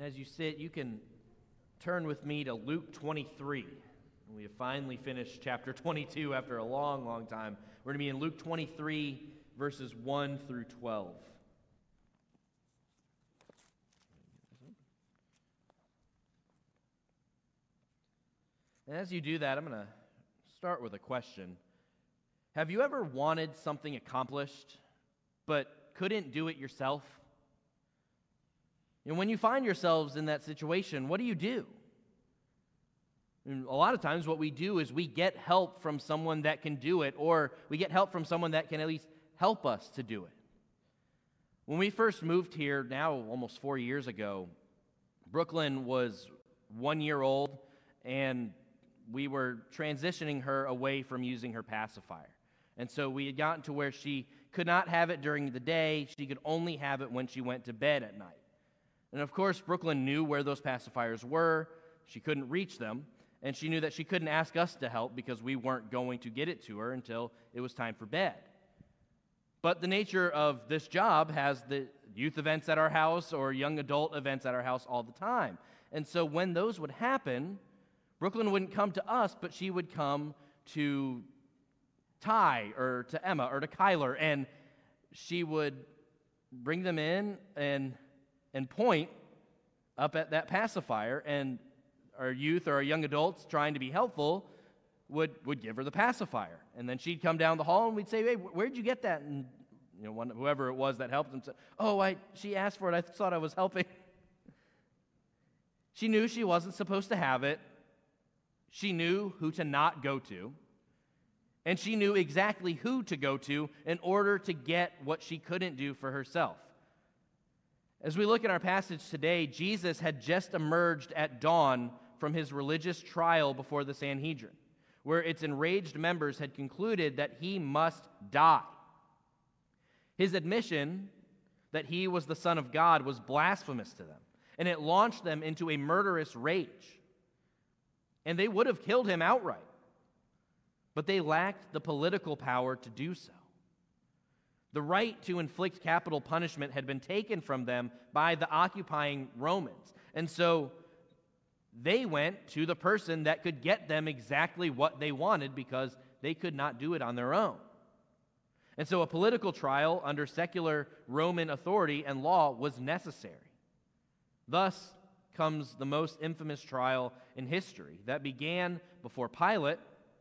As you sit, you can turn with me to Luke 23. We have finally finished chapter 22 after a long, long time. We're going to be in Luke 23, verses 1 through 12. And as you do that, I'm going to start with a question. Have you ever wanted something accomplished, but couldn't do it yourself? And when you find yourselves in that situation, what do you do? And a lot of times, what we do is we get help from someone that can do it, or we get help from someone that can at least help us to do it. When we first moved here, now almost four years ago, Brooklyn was one year old, and we were transitioning her away from using her pacifier. And so we had gotten to where she could not have it during the day, she could only have it when she went to bed at night. And of course, Brooklyn knew where those pacifiers were. She couldn't reach them. And she knew that she couldn't ask us to help because we weren't going to get it to her until it was time for bed. But the nature of this job has the youth events at our house or young adult events at our house all the time. And so when those would happen, Brooklyn wouldn't come to us, but she would come to Ty or to Emma or to Kyler, and she would bring them in and and point up at that pacifier, and our youth or our young adults trying to be helpful would, would give her the pacifier. And then she'd come down the hall and we'd say, Hey, where'd you get that? And you know, one, whoever it was that helped them said, Oh, I, she asked for it. I thought I was helping. She knew she wasn't supposed to have it. She knew who to not go to. And she knew exactly who to go to in order to get what she couldn't do for herself. As we look at our passage today, Jesus had just emerged at dawn from his religious trial before the Sanhedrin, where its enraged members had concluded that he must die. His admission that he was the Son of God was blasphemous to them, and it launched them into a murderous rage. And they would have killed him outright, but they lacked the political power to do so. The right to inflict capital punishment had been taken from them by the occupying Romans. And so they went to the person that could get them exactly what they wanted because they could not do it on their own. And so a political trial under secular Roman authority and law was necessary. Thus comes the most infamous trial in history that began before Pilate,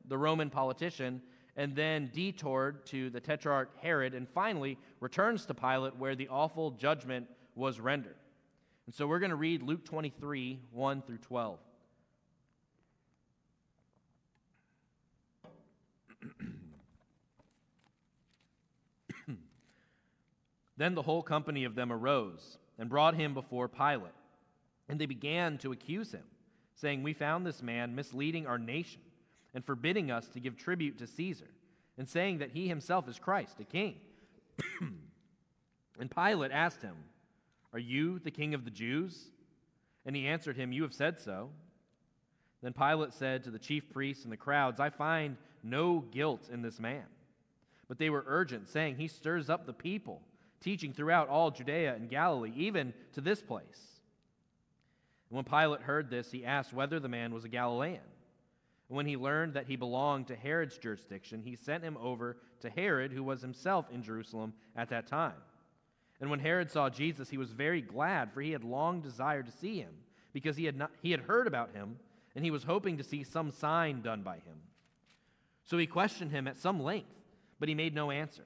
the Roman politician, and then detoured to the Tetrarch Herod, and finally returns to Pilate where the awful judgment was rendered. And so we're going to read Luke 23 1 through 12. then the whole company of them arose and brought him before Pilate. And they began to accuse him, saying, We found this man misleading our nation and forbidding us to give tribute to Caesar, and saying that he himself is Christ, a king. and Pilate asked him, Are you the king of the Jews? And he answered him, You have said so. Then Pilate said to the chief priests and the crowds, I find no guilt in this man. But they were urgent, saying, He stirs up the people, teaching throughout all Judea and Galilee, even to this place. And when Pilate heard this, he asked whether the man was a Galilean. And when he learned that he belonged to Herod's jurisdiction, he sent him over to Herod, who was himself in Jerusalem at that time. And when Herod saw Jesus, he was very glad, for he had long desired to see him, because he had, not, he had heard about him, and he was hoping to see some sign done by him. So he questioned him at some length, but he made no answer.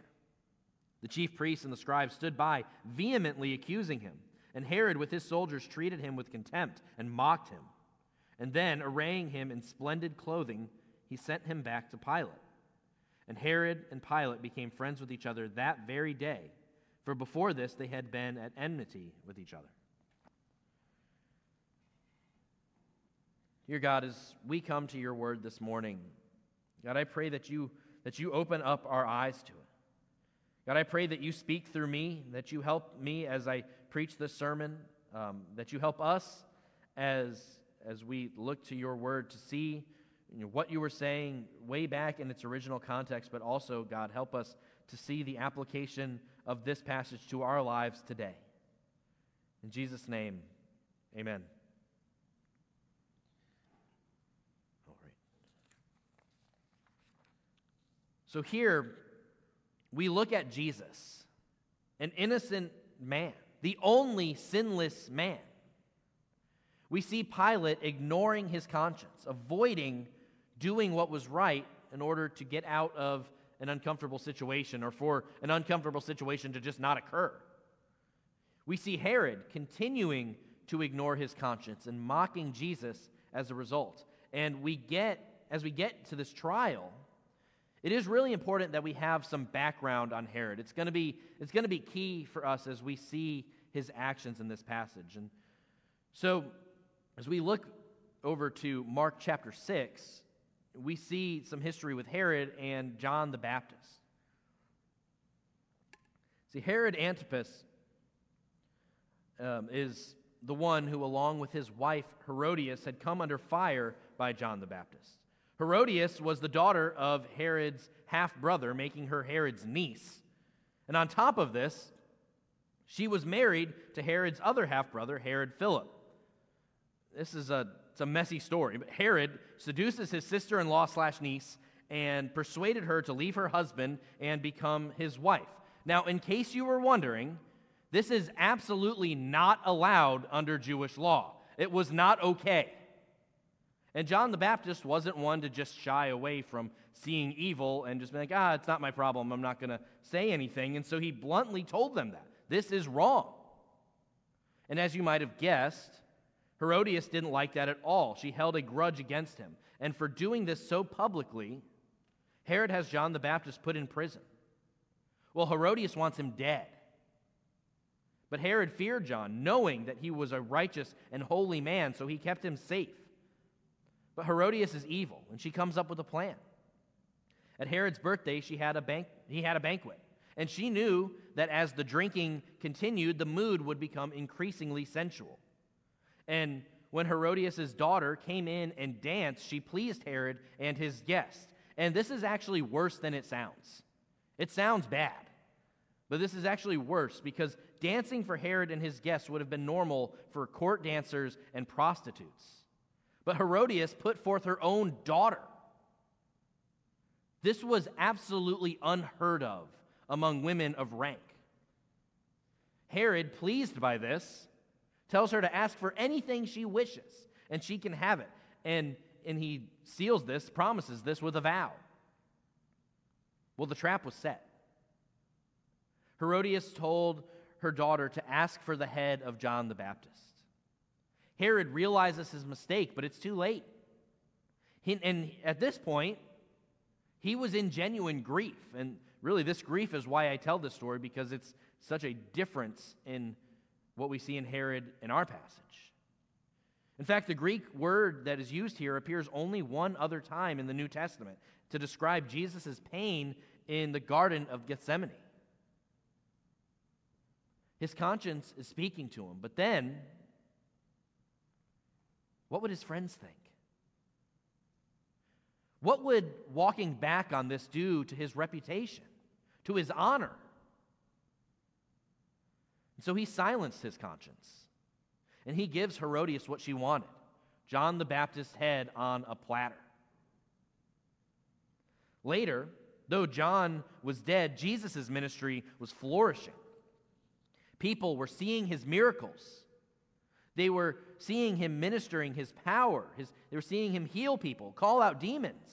The chief priests and the scribes stood by, vehemently accusing him, and Herod with his soldiers treated him with contempt and mocked him. And then, arraying him in splendid clothing, he sent him back to Pilate. And Herod and Pilate became friends with each other that very day, for before this they had been at enmity with each other. Dear God, as we come to your word this morning, God, I pray that you, that you open up our eyes to it. God, I pray that you speak through me, that you help me as I preach this sermon, um, that you help us as as we look to your word to see you know, what you were saying way back in its original context, but also, God, help us to see the application of this passage to our lives today. In Jesus' name, Amen. All right. So here we look at Jesus, an innocent man, the only sinless man. We see Pilate ignoring his conscience, avoiding doing what was right in order to get out of an uncomfortable situation or for an uncomfortable situation to just not occur. We see Herod continuing to ignore his conscience and mocking Jesus as a result. And we get, as we get to this trial, it is really important that we have some background on Herod. It's going to be, it's going to be key for us as we see his actions in this passage. And so, as we look over to Mark chapter 6, we see some history with Herod and John the Baptist. See, Herod Antipas um, is the one who, along with his wife Herodias, had come under fire by John the Baptist. Herodias was the daughter of Herod's half brother, making her Herod's niece. And on top of this, she was married to Herod's other half brother, Herod Philip. This is a, it's a messy story, but Herod seduces his sister in law slash niece and persuaded her to leave her husband and become his wife. Now, in case you were wondering, this is absolutely not allowed under Jewish law. It was not okay. And John the Baptist wasn't one to just shy away from seeing evil and just be like, ah, it's not my problem. I'm not going to say anything. And so he bluntly told them that. This is wrong. And as you might have guessed, Herodias didn't like that at all. She held a grudge against him. And for doing this so publicly, Herod has John the Baptist put in prison. Well, Herodias wants him dead. But Herod feared John, knowing that he was a righteous and holy man, so he kept him safe. But Herodias is evil, and she comes up with a plan. At Herod's birthday, she had a bank, he had a banquet, and she knew that as the drinking continued, the mood would become increasingly sensual. And when Herodias' daughter came in and danced, she pleased Herod and his guests. And this is actually worse than it sounds. It sounds bad. But this is actually worse because dancing for Herod and his guests would have been normal for court dancers and prostitutes. But Herodias put forth her own daughter. This was absolutely unheard of among women of rank. Herod, pleased by this, tells her to ask for anything she wishes, and she can have it. And, and he seals this, promises this with a vow. Well, the trap was set. Herodias told her daughter to ask for the head of John the Baptist. Herod realizes his mistake, but it's too late. He, and at this point, he was in genuine grief. And really, this grief is why I tell this story because it's such a difference in what we see in Herod in our passage. In fact, the Greek word that is used here appears only one other time in the New Testament to describe Jesus' pain in the Garden of Gethsemane. His conscience is speaking to him. But then, what would his friends think? What would walking back on this do to his reputation, to his honor? And so he silenced his conscience. And he gives Herodias what she wanted John the Baptist's head on a platter. Later, though John was dead, Jesus' ministry was flourishing. People were seeing his miracles. They were seeing him ministering his power. His, they were seeing him heal people, call out demons.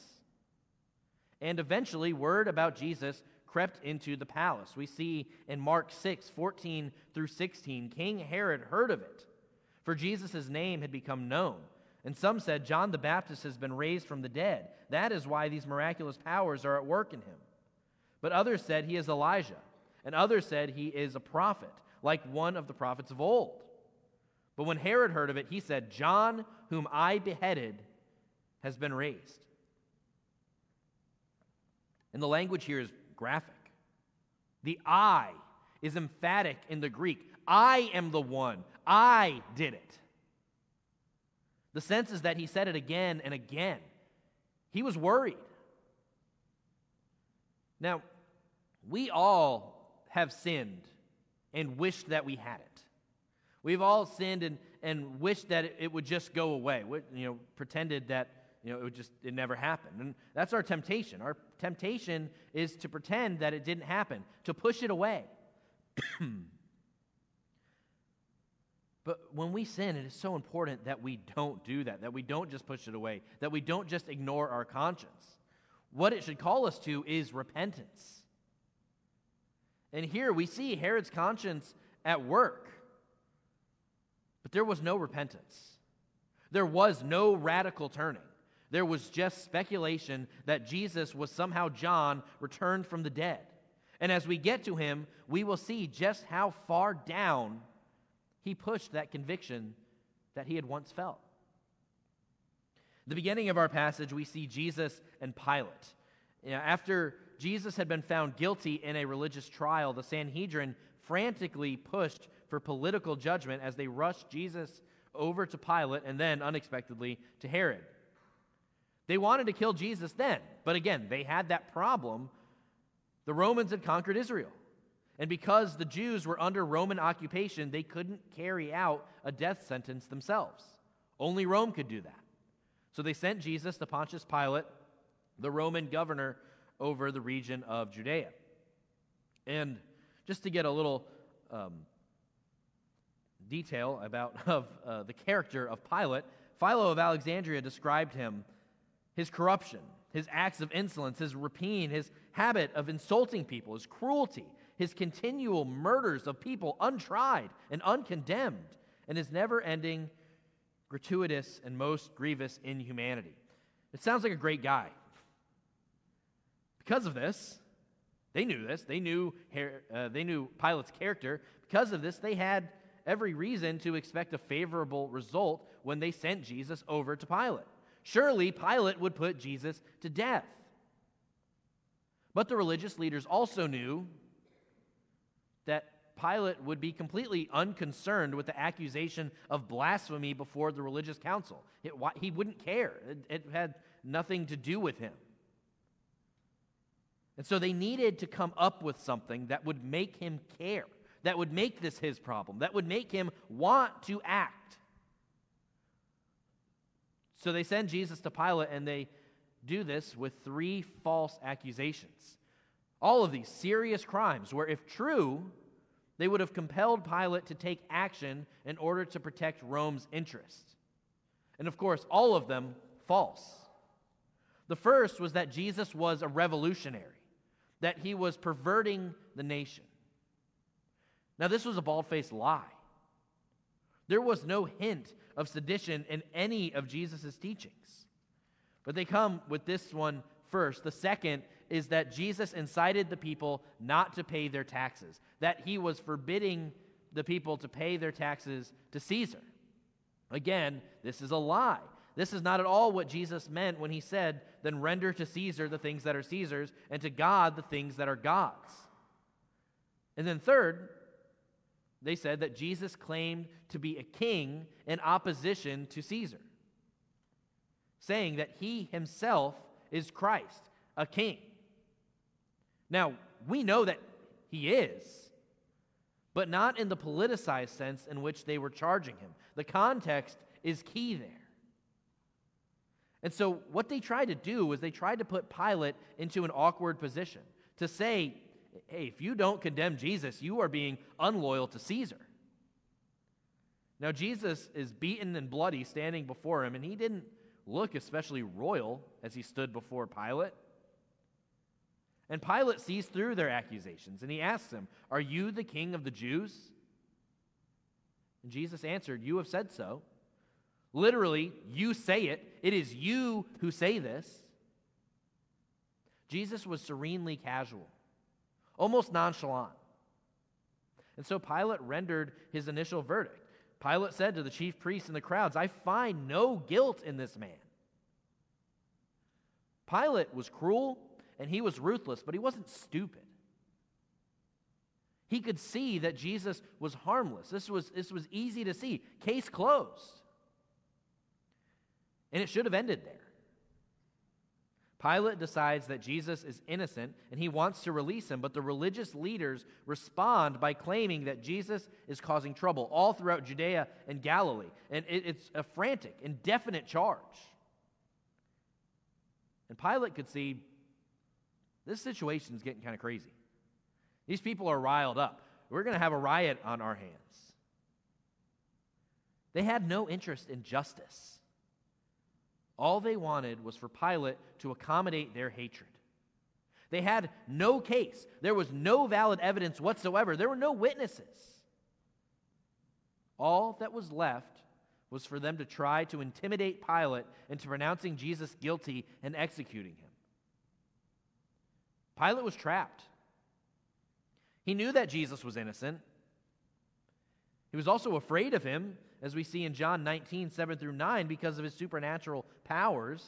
And eventually, word about Jesus crept into the palace. We see in Mark 6 14 through 16, King Herod heard of it, for Jesus' name had become known. And some said, John the Baptist has been raised from the dead. That is why these miraculous powers are at work in him. But others said he is Elijah, and others said he is a prophet like one of the prophets of old. But when Herod heard of it, he said, John, whom I beheaded, has been raised. And the language here is graphic. The I is emphatic in the Greek. I am the one. I did it. The sense is that he said it again and again. He was worried. Now, we all have sinned and wished that we hadn't. We've all sinned and, and wished that it, it would just go away, We, you know, pretended that you know, it would just, it never happened. And that's our temptation. Our temptation is to pretend that it didn't happen, to push it away. but when we sin, it is so important that we don't do that, that we don't just push it away, that we don't just ignore our conscience. What it should call us to is repentance. And here we see Herod's conscience at work. But there was no repentance. There was no radical turning. There was just speculation that Jesus was somehow John returned from the dead. And as we get to him, we will see just how far down he pushed that conviction that he had once felt. The beginning of our passage, we see Jesus and Pilate. You know, after Jesus had been found guilty in a religious trial, the Sanhedrin frantically pushed for political judgment as they rushed Jesus over to Pilate and then, unexpectedly, to Herod. They wanted to kill Jesus then, but again, they had that problem. The Romans had conquered Israel. And because the Jews were under Roman occupation, they couldn't carry out a death sentence themselves. Only Rome could do that. So they sent Jesus to Pontius Pilate, the Roman governor over the region of Judea. And just to get a little um, detail about of uh, the character of Pilate, Philo of Alexandria described him his corruption, his acts of insolence, his rapine, his habit of insulting people, his cruelty, his continual murders of people untried and uncondemned, and his never ending, gratuitous, and most grievous inhumanity. It sounds like a great guy. Because of this, they knew this. They knew, uh, they knew Pilate's character. Because of this, they had every reason to expect a favorable result when they sent Jesus over to Pilate. Surely Pilate would put Jesus to death. But the religious leaders also knew that Pilate would be completely unconcerned with the accusation of blasphemy before the religious council. It, he wouldn't care, it, it had nothing to do with him. And so they needed to come up with something that would make him care, that would make this his problem, that would make him want to act. So they send Jesus to Pilate and they do this with three false accusations. All of these serious crimes, where if true, they would have compelled Pilate to take action in order to protect Rome's interests. And of course, all of them false. The first was that Jesus was a revolutionary, that he was perverting the nation. Now, this was a bald faced lie. There was no hint of sedition in any of Jesus' teachings. But they come with this one first. The second is that Jesus incited the people not to pay their taxes, that he was forbidding the people to pay their taxes to Caesar. Again, this is a lie. This is not at all what Jesus meant when he said, Then render to Caesar the things that are Caesar's, and to God the things that are God's. And then, third, they said that Jesus claimed to be a king in opposition to Caesar, saying that he himself is Christ, a king. Now, we know that he is, but not in the politicized sense in which they were charging him. The context is key there. And so, what they tried to do was they tried to put Pilate into an awkward position to say, hey, if you don't condemn Jesus, you are being unloyal to Caesar. Now, Jesus is beaten and bloody standing before him, and he didn't look especially royal as he stood before Pilate. And Pilate sees through their accusations, and he asks him, Are you the king of the Jews? And Jesus answered, You have said so. Literally, you say it. It is you who say this. Jesus was serenely casual almost nonchalant. And so Pilate rendered his initial verdict. Pilate said to the chief priests and the crowds, I find no guilt in this man. Pilate was cruel and he was ruthless, but he wasn't stupid. He could see that Jesus was harmless. This was, this was easy to see. Case closed. And it should have ended there. Pilate decides that Jesus is innocent and he wants to release him, but the religious leaders respond by claiming that Jesus is causing trouble all throughout Judea and Galilee. And it's a frantic, indefinite charge. And Pilate could see this situation is getting kind of crazy. These people are riled up. We're going to have a riot on our hands. They had no interest in justice. All they wanted was for Pilate to accommodate their hatred. They had no case. There was no valid evidence whatsoever. There were no witnesses. All that was left was for them to try to intimidate Pilate into pronouncing Jesus guilty and executing him. Pilate was trapped. He knew that Jesus was innocent. He was also afraid of him as we see in John 19, 7 through 9, because of his supernatural powers.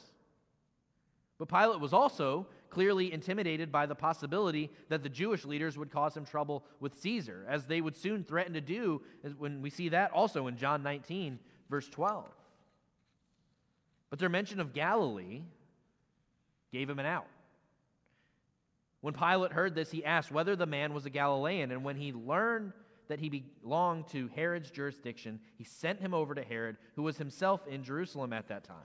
But Pilate was also clearly intimidated by the possibility that the Jewish leaders would cause him trouble with Caesar, as they would soon threaten to do, when we see that also in John 19, verse 12. But their mention of Galilee gave him an out. When Pilate heard this, he asked whether the man was a Galilean, and when he learned that he belonged to Herod's jurisdiction, he sent him over to Herod, who was himself in Jerusalem at that time.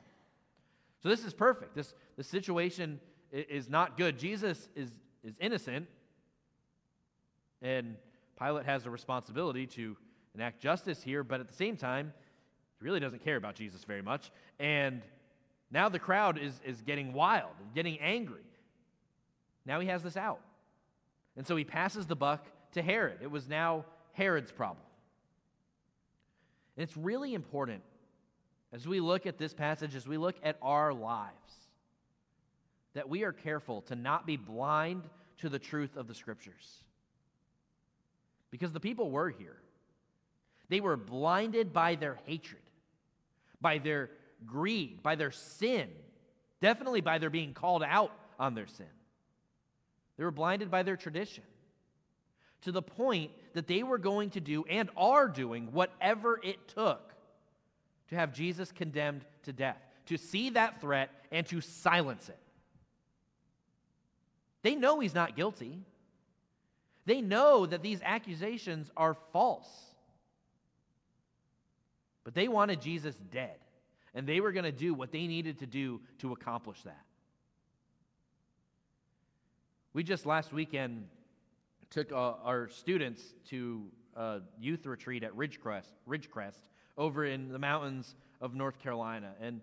So this is perfect. This the situation is not good. Jesus is, is innocent, and Pilate has a responsibility to enact justice here, but at the same time, he really doesn't care about Jesus very much. And now the crowd is, is getting wild, getting angry. Now he has this out. And so he passes the buck to Herod. It was now Herod's problem. And it's really important as we look at this passage, as we look at our lives, that we are careful to not be blind to the truth of the scriptures. Because the people were here. They were blinded by their hatred, by their greed, by their sin, definitely by their being called out on their sin. They were blinded by their tradition to the point that they were going to do and are doing whatever it took to have Jesus condemned to death, to see that threat and to silence it. They know he's not guilty. They know that these accusations are false. But they wanted Jesus dead, and they were going to do what they needed to do to accomplish that. We just last weekend took uh, our students to a youth retreat at Ridgecrest, Ridgecrest over in the mountains of North Carolina. And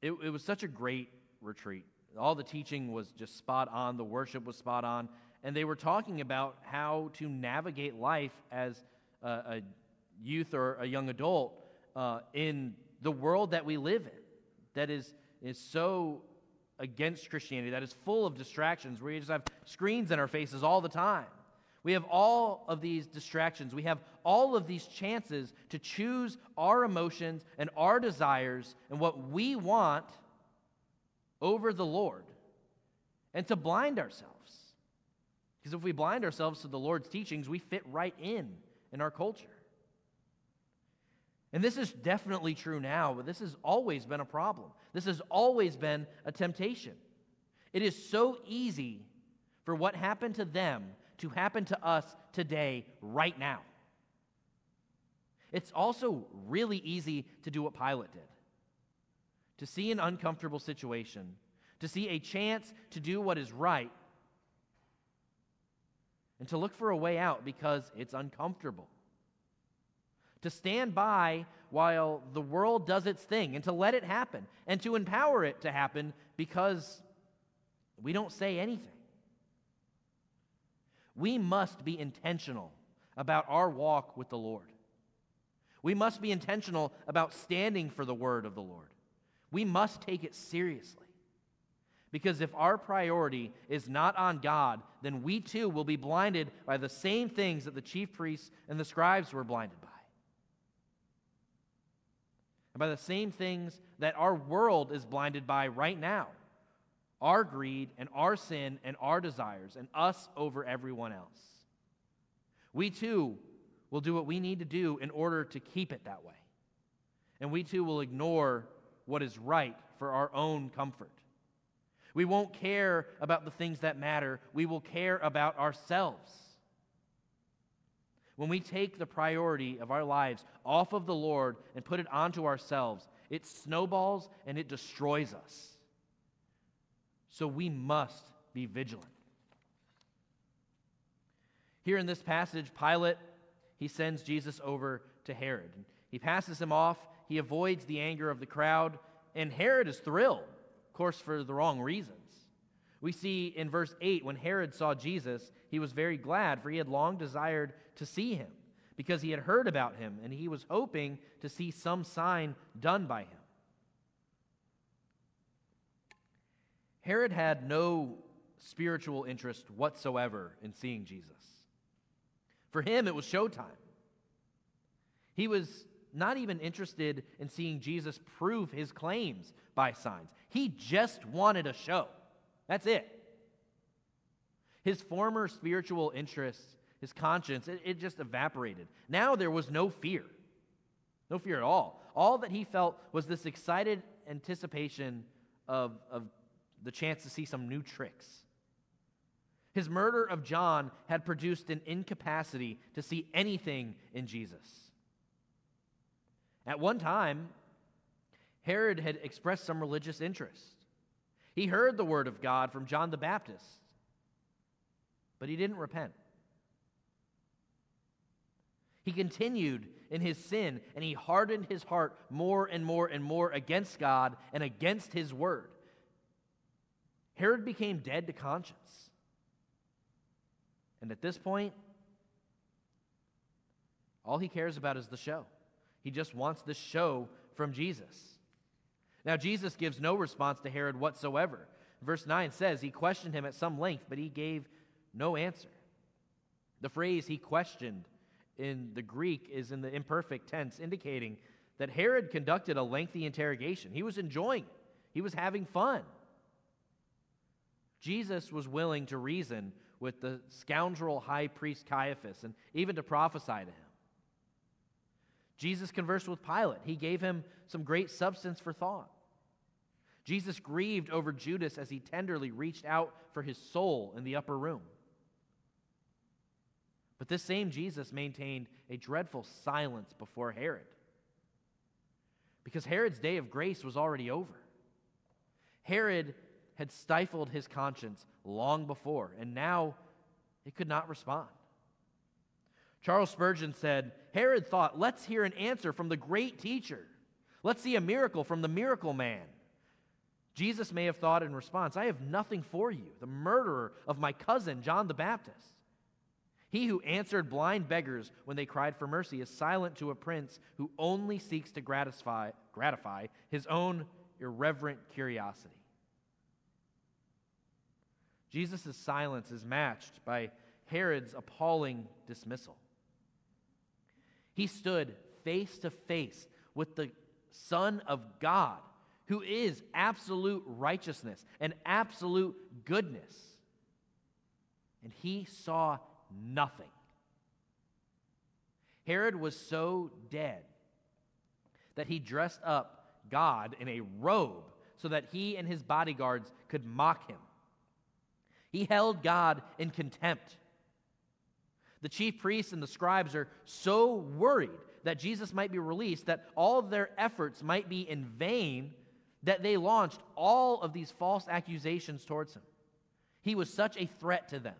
it, it was such a great retreat. All the teaching was just spot on, the worship was spot on. And they were talking about how to navigate life as a, a youth or a young adult uh, in the world that we live in that is, is so against Christianity, that is full of distractions, where we just have screens in our faces all the time. We have all of these distractions. We have all of these chances to choose our emotions and our desires and what we want over the Lord and to blind ourselves. Because if we blind ourselves to the Lord's teachings, we fit right in in our culture. And this is definitely true now, but this has always been a problem. This has always been a temptation. It is so easy for what happened to them to happen to us today, right now. It's also really easy to do what Pilate did to see an uncomfortable situation, to see a chance to do what is right, and to look for a way out because it's uncomfortable to stand by while the world does its thing and to let it happen and to empower it to happen because we don't say anything. We must be intentional about our walk with the Lord. We must be intentional about standing for the word of the Lord. We must take it seriously. Because if our priority is not on God, then we too will be blinded by the same things that the chief priests and the scribes were blinded by and by the same things that our world is blinded by right now our greed and our sin and our desires, and us over everyone else. We too will do what we need to do in order to keep it that way. And we too will ignore what is right for our own comfort. We won't care about the things that matter. We will care about ourselves. When we take the priority of our lives off of the Lord and put it onto ourselves, it snowballs and it destroys us. So we must be vigilant. Here in this passage, Pilate, he sends Jesus over to Herod. He passes him off, he avoids the anger of the crowd, and Herod is thrilled, of course, for the wrong reasons. We see in verse 8 when Herod saw Jesus, he was very glad, for he had long desired to see him, because he had heard about him, and he was hoping to see some sign done by him. Herod had no spiritual interest whatsoever in seeing Jesus. For him, it was showtime. He was not even interested in seeing Jesus prove his claims by signs. He just wanted a show. That's it. His former spiritual interests, his conscience, it, it, just evaporated. Now there was no fear. No fear at all. All that he felt was this excited anticipation of, of the chance to see some new tricks. His murder of John had produced an incapacity to see anything in Jesus. At one time, Herod had expressed some religious interest. He heard the word of God from John the Baptist, but he didn't repent. He continued in his sin and he hardened his heart more and more and more against God and against his word. Herod became dead to conscience. And at this point, all he cares about is the show. He just wants the show from Jesus. Now, Jesus gives no response to Herod whatsoever. Verse 9 says he questioned him at some length, but he gave no answer. The phrase he questioned in the Greek is in the imperfect tense, indicating that Herod conducted a lengthy interrogation. He was enjoying it, he was having fun. Jesus was willing to reason with the scoundrel high priest Caiaphas and even to prophesy to him. Jesus conversed with Pilate. He gave him some great substance for thought. Jesus grieved over Judas as he tenderly reached out for his soul in the upper room. But this same Jesus maintained a dreadful silence before Herod. Because Herod's day of grace was already over. Herod had stifled his conscience long before, and now it could not respond. Charles Spurgeon said, Herod thought, let's hear an answer from the great teacher. Let's see a miracle from the miracle man. Jesus may have thought in response, I have nothing for you, the murderer of my cousin, John the Baptist. He who answered blind beggars when they cried for mercy is silent to a prince who only seeks to gratify, gratify his own irreverent curiosity. Jesus' silence is matched by Herod's appalling dismissal. He stood face to face with the Son of God, who is absolute righteousness and absolute goodness. And he saw nothing. Herod was so dead that he dressed up God in a robe so that he and his bodyguards could mock him. He held God in contempt. The chief priests and the scribes are so worried that Jesus might be released that all their efforts might be in vain that they launched all of these false accusations towards him. He was such a threat to them.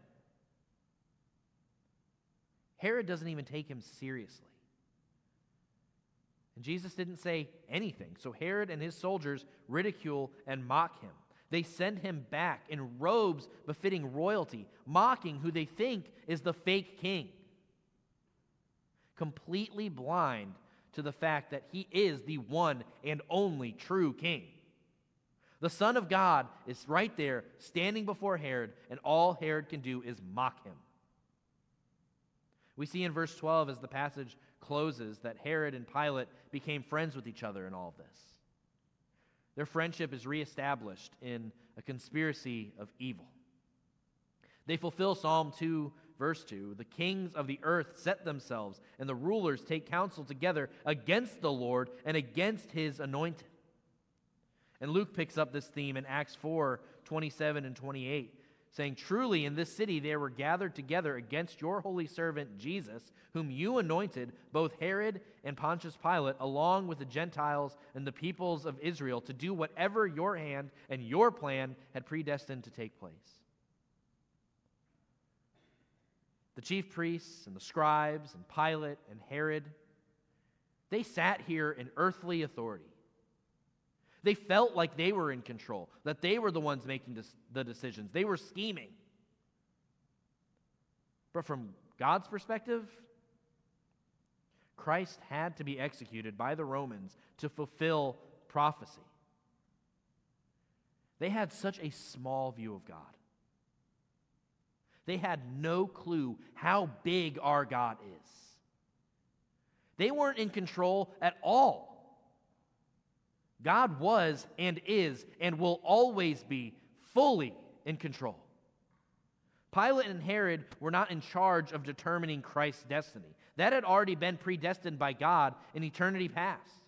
Herod doesn't even take him seriously. And Jesus didn't say anything. So Herod and his soldiers ridicule and mock him. They send him back in robes befitting royalty, mocking who they think is the fake king. Completely blind to the fact that he is the one and only true king. The Son of God is right there, standing before Herod, and all Herod can do is mock him. We see in verse 12 as the passage closes that Herod and Pilate became friends with each other in all of this. Their friendship is reestablished in a conspiracy of evil. They fulfill Psalm 2, verse 2. The kings of the earth set themselves, and the rulers take counsel together against the Lord and against his anointed. And Luke picks up this theme in Acts 4 27 and 28, saying, Truly in this city they were gathered together against your holy servant Jesus, whom you anointed, both Herod and Pontius Pilate, along with the Gentiles and the peoples of Israel, to do whatever your hand and your plan had predestined to take place. The chief priests and the scribes and Pilate and Herod, they sat here in earthly authority. They felt like they were in control, that they were the ones making the decisions. They were scheming. But from God's perspective, Christ had to be executed by the Romans to fulfill prophecy. They had such a small view of God. They had no clue how big our God is. They weren't in control at all. God was and is and will always be fully in control. Pilate and Herod were not in charge of determining Christ's destiny. That had already been predestined by God in eternity past.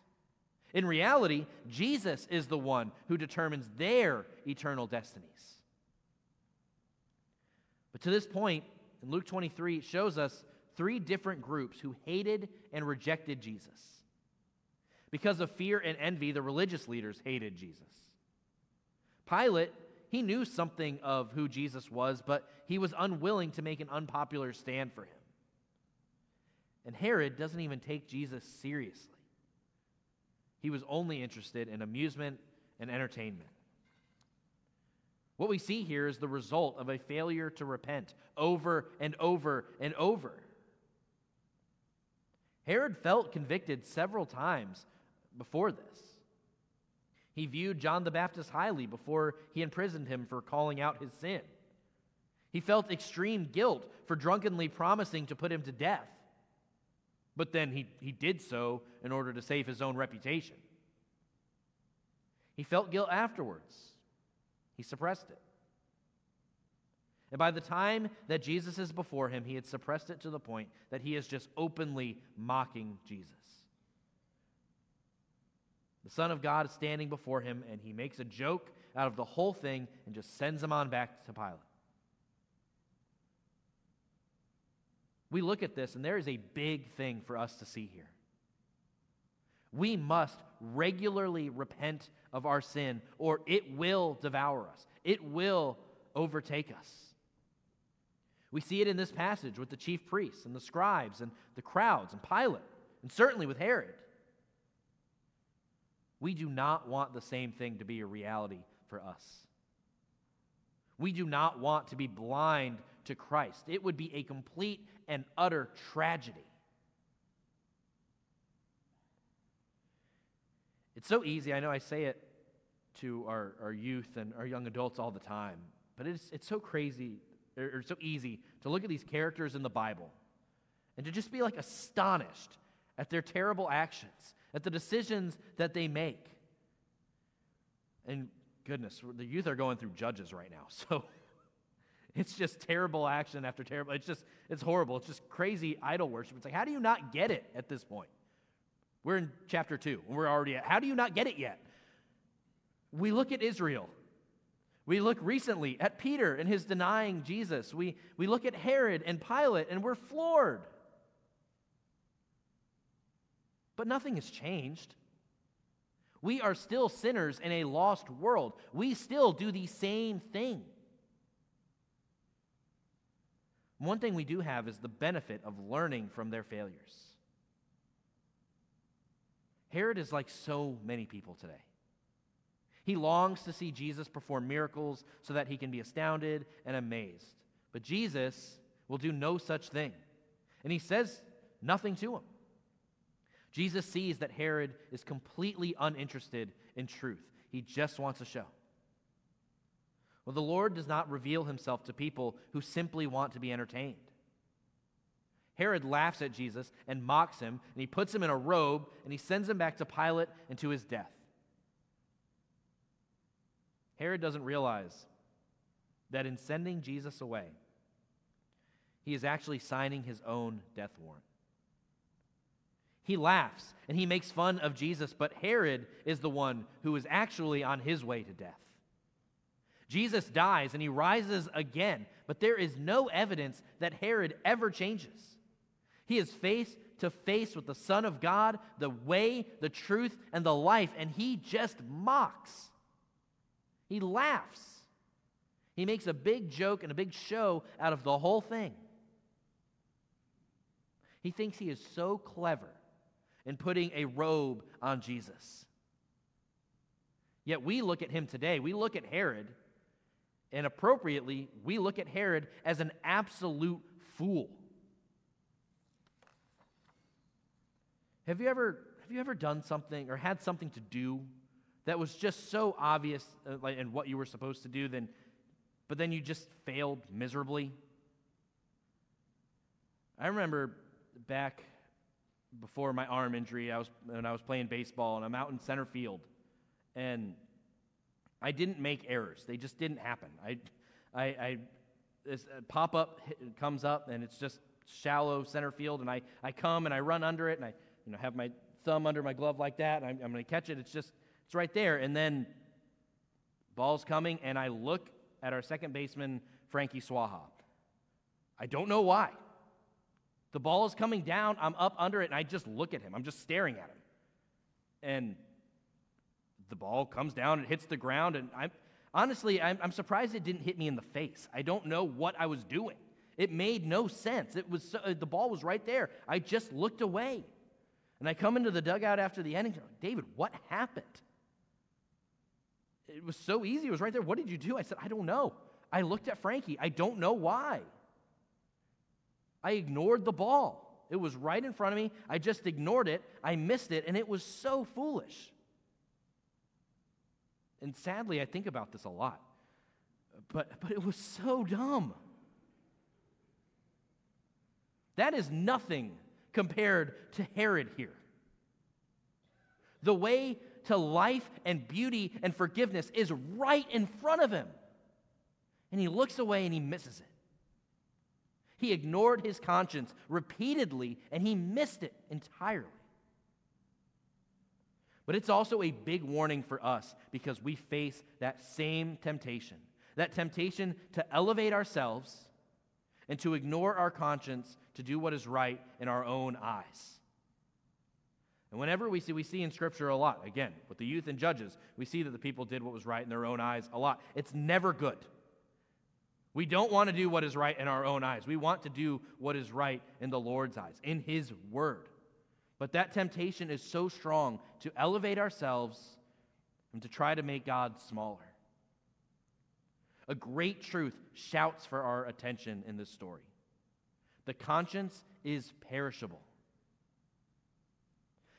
In reality, Jesus is the one who determines their eternal destinies. But to this point, in Luke 23, it shows us three different groups who hated and rejected Jesus. Because of fear and envy, the religious leaders hated Jesus. Pilate, he knew something of who Jesus was, but he was unwilling to make an unpopular stand for him. And Herod doesn't even take Jesus seriously. He was only interested in amusement and entertainment. What we see here is the result of a failure to repent over and over and over. Herod felt convicted several times before this. He viewed John the Baptist highly before he imprisoned him for calling out his sin. He felt extreme guilt for drunkenly promising to put him to death. But then he, he did so in order to save his own reputation. He felt guilt afterwards. He suppressed it. And by the time that Jesus is before him, he had suppressed it to the point that he is just openly mocking Jesus. The Son of God is standing before him, and he makes a joke out of the whole thing and just sends him on back to Pilate. We look at this, and there is a big thing for us to see here. We must regularly repent of our sin, or it will devour us, it will overtake us. We see it in this passage with the chief priests and the scribes and the crowds and Pilate, and certainly with Herod. We do not want the same thing to be a reality for us. We do not want to be blind to Christ. It would be a complete and utter tragedy. It's so easy. I know I say it to our, our youth and our young adults all the time, but it's, it's so crazy or, or so easy to look at these characters in the Bible and to just be like astonished at their terrible actions at the decisions that they make. And goodness, the youth are going through judges right now. So it's just terrible action after terrible. It's just, it's horrible. It's just crazy idol worship. It's like, how do you not get it at this point? We're in chapter two, and we're already at, how do you not get it yet? We look at Israel. We look recently at Peter and his denying Jesus. We, we look at Herod and Pilate, and we're floored. But nothing has changed. We are still sinners in a lost world. We still do the same thing. One thing we do have is the benefit of learning from their failures. Herod is like so many people today. He longs to see Jesus perform miracles so that he can be astounded and amazed. But Jesus will do no such thing. And he says nothing to him. Jesus sees that Herod is completely uninterested in truth, he just wants a show. Well, the Lord does not reveal himself to people who simply want to be entertained. Herod laughs at Jesus and mocks him, and he puts him in a robe and he sends him back to Pilate and to his death. Herod doesn't realize that in sending Jesus away, he is actually signing his own death warrant. He laughs and he makes fun of Jesus, but Herod is the one who is actually on his way to death. Jesus dies and he rises again, but there is no evidence that Herod ever changes. He is face to face with the Son of God, the way, the truth, and the life, and he just mocks. He laughs. He makes a big joke and a big show out of the whole thing. He thinks he is so clever in putting a robe on Jesus. Yet we look at him today, we look at Herod, and appropriately, we look at Herod as an absolute fool. Have you ever have you ever done something or had something to do that was just so obvious uh, like, in what you were supposed to do then but then you just failed miserably? I remember back before my arm injury, I was when I was playing baseball and I'm out in center field and I didn't make errors. They just didn't happen. I, I, I this pop up comes up and it's just shallow center field, and I, I come and I run under it, and I you know have my thumb under my glove like that, and I'm, I'm going to catch it. It's just it's right there, and then ball's coming, and I look at our second baseman Frankie Swaha. I don't know why. The ball is coming down. I'm up under it, and I just look at him. I'm just staring at him, and the ball comes down, it hits the ground, and I'm honestly, I'm, I'm, surprised it didn't hit me in the face. I don't know what I was doing. It made no sense. It was so, the ball was right there. I just looked away, and I come into the dugout after the. Like, David, what happened? It was so easy. It was right there. What did you do? I said, I don't know. I looked at Frankie. I don't know why. I ignored the ball. It was right in front of me. I just ignored it. I missed it, and it was so foolish. And sadly, I think about this a lot. But, but it was so dumb. That is nothing compared to Herod here. The way to life and beauty and forgiveness is right in front of him. And he looks away and he misses it. He ignored his conscience repeatedly and he missed it entirely. But it's also a big warning for us because we face that same temptation that temptation to elevate ourselves and to ignore our conscience to do what is right in our own eyes. And whenever we see, we see in Scripture a lot, again, with the youth and judges, we see that the people did what was right in their own eyes a lot. It's never good. We don't want to do what is right in our own eyes. We want to do what is right in the Lord's eyes, in His Word. But that temptation is so strong to elevate ourselves and to try to make God smaller. A great truth shouts for our attention in this story. The conscience is perishable.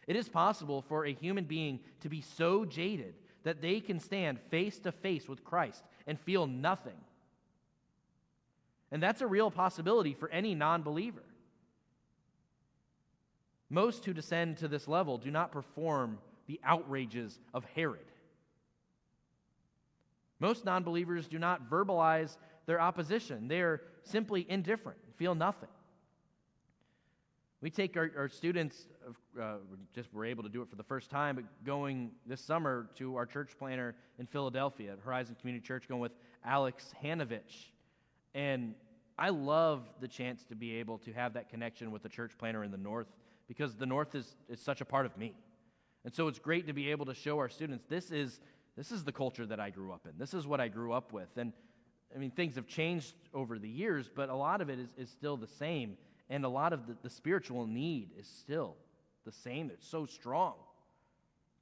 It is possible for a human being to be so jaded that they can stand face to face with Christ and feel nothing. And that's a real possibility for any non believer. Most who descend to this level do not perform the outrages of Herod. Most non believers do not verbalize their opposition, they are simply indifferent, feel nothing. We take our, our students, uh, just were able to do it for the first time, but going this summer to our church planter in Philadelphia at Horizon Community Church, going with Alex Hanovich. And I love the chance to be able to have that connection with the church planter in the North because the North is, is such a part of me. And so it's great to be able to show our students this is, this is the culture that I grew up in. This is what I grew up with. And I mean, things have changed over the years, but a lot of it is, is still the same. And a lot of the, the spiritual need is still the same. It's so strong.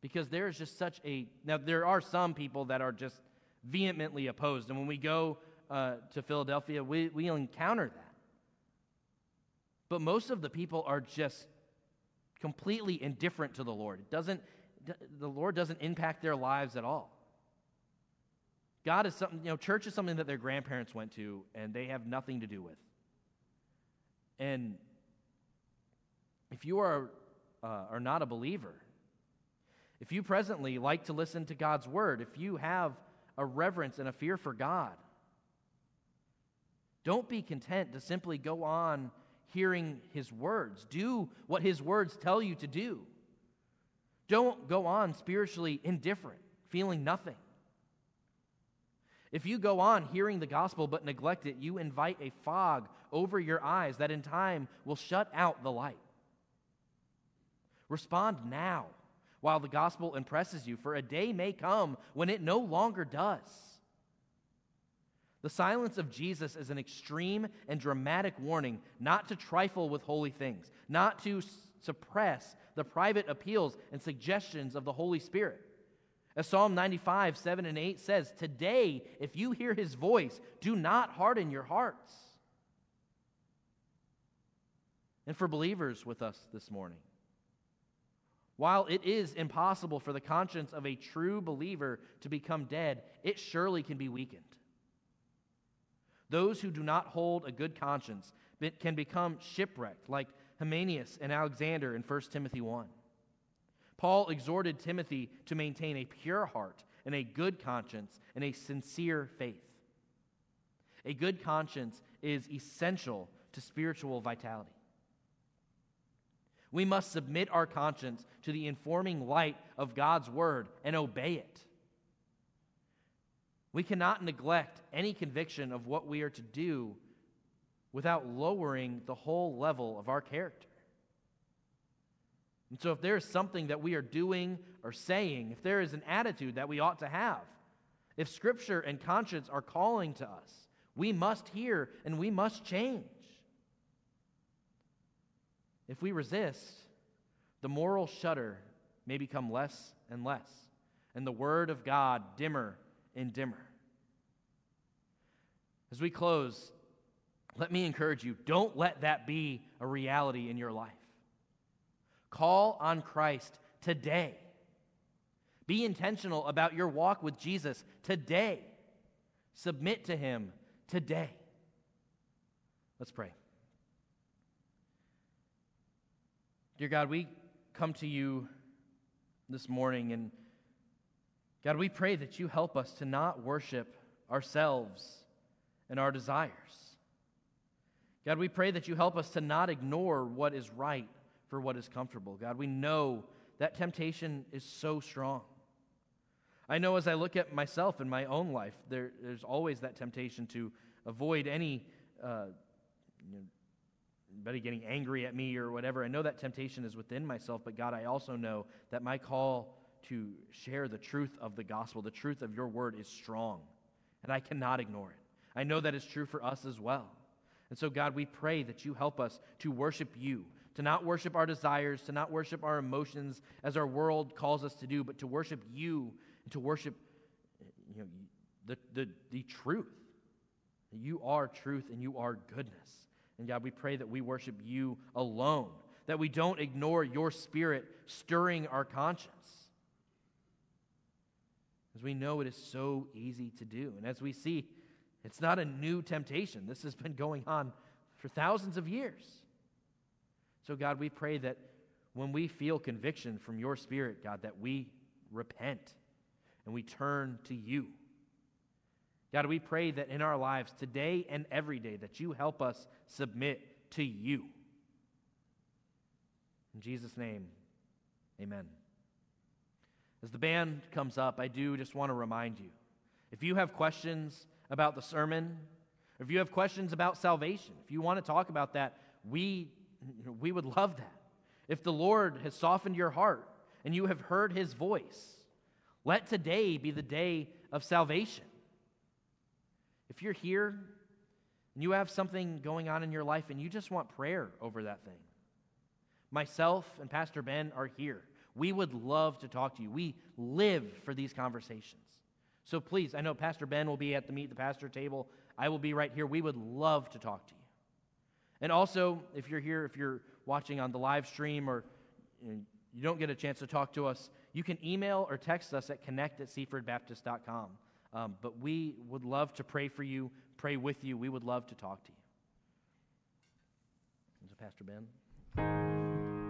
Because there is just such a. Now, there are some people that are just vehemently opposed. And when we go uh, to Philadelphia, we, we encounter that. But most of the people are just completely indifferent to the Lord. It doesn't, the Lord doesn't impact their lives at all. God is something, you know, church is something that their grandparents went to and they have nothing to do with. And if you are, uh, are not a believer, if you presently like to listen to God's word, if you have a reverence and a fear for God, don't be content to simply go on hearing his words. Do what his words tell you to do. Don't go on spiritually indifferent, feeling nothing. If you go on hearing the gospel but neglect it, you invite a fog over your eyes that in time will shut out the light. Respond now while the gospel impresses you, for a day may come when it no longer does. The silence of Jesus is an extreme and dramatic warning not to trifle with holy things, not to suppress the private appeals and suggestions of the Holy Spirit. As Psalm 95, 7 and 8 says, Today, if you hear his voice, do not harden your hearts. And for believers with us this morning, while it is impossible for the conscience of a true believer to become dead, it surely can be weakened. Those who do not hold a good conscience can become shipwrecked, like Hymenaeus and Alexander in 1 Timothy 1. Paul exhorted Timothy to maintain a pure heart and a good conscience and a sincere faith. A good conscience is essential to spiritual vitality. We must submit our conscience to the informing light of God's word and obey it. We cannot neglect any conviction of what we are to do without lowering the whole level of our character. And so, if there is something that we are doing or saying, if there is an attitude that we ought to have, if Scripture and conscience are calling to us, we must hear and we must change. If we resist, the moral shutter may become less and less, and the Word of God dimmer and dimmer. As we close, let me encourage you don't let that be a reality in your life. Call on Christ today. Be intentional about your walk with Jesus today. Submit to Him today. Let's pray. Dear God, we come to you this morning, and God, we pray that you help us to not worship ourselves and our desires. God, we pray that you help us to not ignore what is right for what is comfortable. God, we know that temptation is so strong. I know as I look at myself in my own life, there, there's always that temptation to avoid any, uh, you know, anybody getting angry at me or whatever. I know that temptation is within myself, but God, I also know that my call to share the truth of the gospel, the truth of your word, is strong, and I cannot ignore it. I know that is true for us as well. And so, God, we pray that you help us to worship you, to not worship our desires, to not worship our emotions as our world calls us to do, but to worship you and to worship you know, the, the, the truth. You are truth and you are goodness. And God, we pray that we worship you alone, that we don't ignore your spirit stirring our conscience. As we know it is so easy to do. And as we see, it's not a new temptation. This has been going on for thousands of years. So, God, we pray that when we feel conviction from your spirit, God, that we repent and we turn to you. God, we pray that in our lives today and every day that you help us submit to you. In Jesus' name, amen. As the band comes up, I do just want to remind you if you have questions about the sermon, if you have questions about salvation, if you want to talk about that, we, we would love that. If the Lord has softened your heart and you have heard his voice, let today be the day of salvation. If you're here and you have something going on in your life and you just want prayer over that thing, myself and Pastor Ben are here. We would love to talk to you. We live for these conversations. So please, I know Pastor Ben will be at the Meet the Pastor table. I will be right here. We would love to talk to you. And also, if you're here, if you're watching on the live stream or you, know, you don't get a chance to talk to us, you can email or text us at connect at seafordbaptist.com. Um, but we would love to pray for you, pray with you. We would love to talk to you. Is it Pastor Ben?